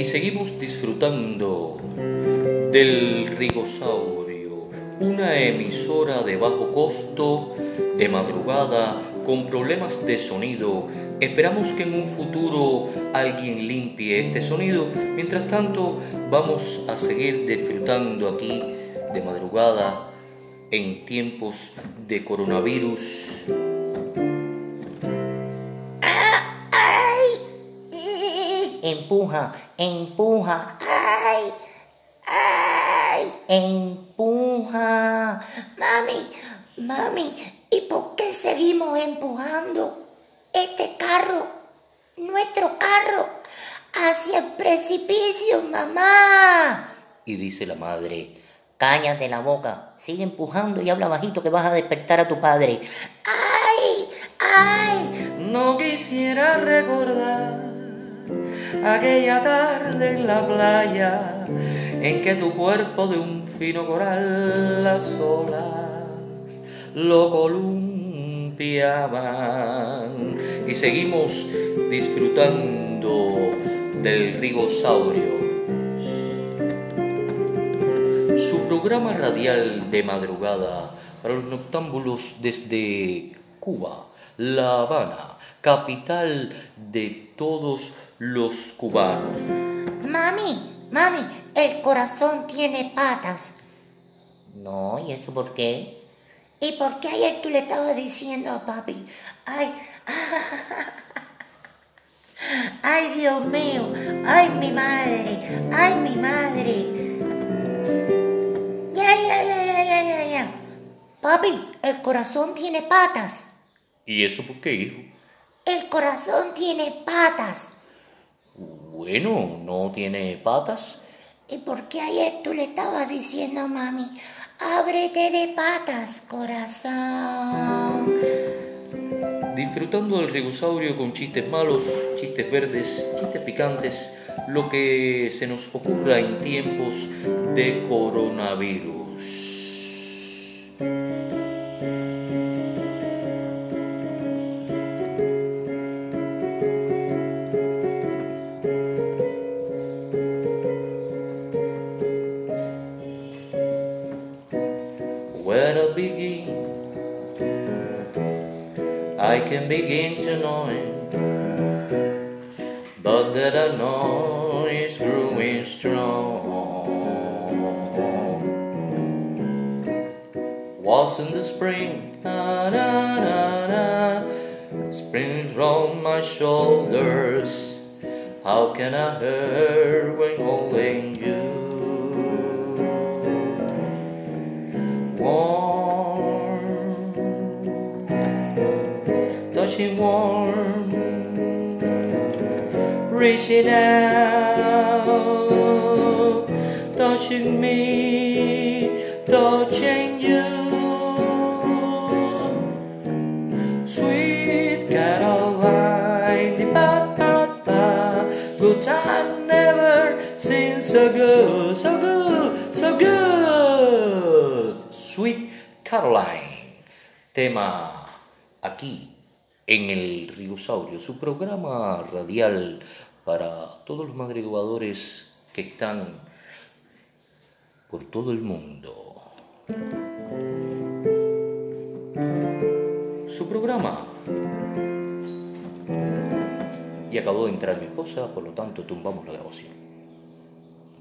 y seguimos disfrutando del Rigosaurio, una emisora de bajo costo, de madrugada, con problemas de sonido. Esperamos que en un futuro alguien limpie este sonido. Mientras tanto, vamos a seguir disfrutando aquí de madrugada en tiempos de coronavirus. Empuja, empuja, ay, ay, empuja. Mami, mami, ¿y por qué seguimos empujando este carro, nuestro carro, hacia el precipicio, mamá? Y dice la madre, Cállate la boca, sigue empujando y habla bajito que vas a despertar a tu padre. ¡Ay! ¡Ay! no quisiera recordar aquella tarde en la playa en que tu cuerpo de un fino coral las olas lo columpiaban. Y seguimos disfrutando del rigosaurio su programa radial de madrugada para los noctámbulos desde Cuba, La Habana, capital de todos los cubanos. Mami, mami, el corazón tiene patas. No, ¿y eso por qué? ¿Y por qué ayer tú le estabas diciendo a papi? Ay, ay, Dios mío, ay, mi madre, ay, mi madre. Ya, ya, ya, ya, ya, ya, ya. Papi, el corazón tiene patas. ¿Y eso por qué, hijo? El corazón tiene patas. Bueno, no tiene patas. ¿Y por qué ayer tú le estabas diciendo a mami, ábrete de patas, corazón? Disfrutando del rigosaurio con chistes malos, chistes verdes, chistes picantes, lo que se nos ocurra en tiempos de coronavirus. I can begin to know it, but that I know is growing strong. Was in the spring, na na na, spring round my shoulders. How can I hurt touching warm, reaching out, touching me, touching you. Sweet Caroline, di ba ba ba, good time never seems so good, so good, so good. Sweet Caroline, tema aquí en el Rigosaurio, su programa radial para todos los madrugadores que están por todo el mundo. Su programa. Y acabó de entrar mi esposa, por lo tanto tumbamos la grabación.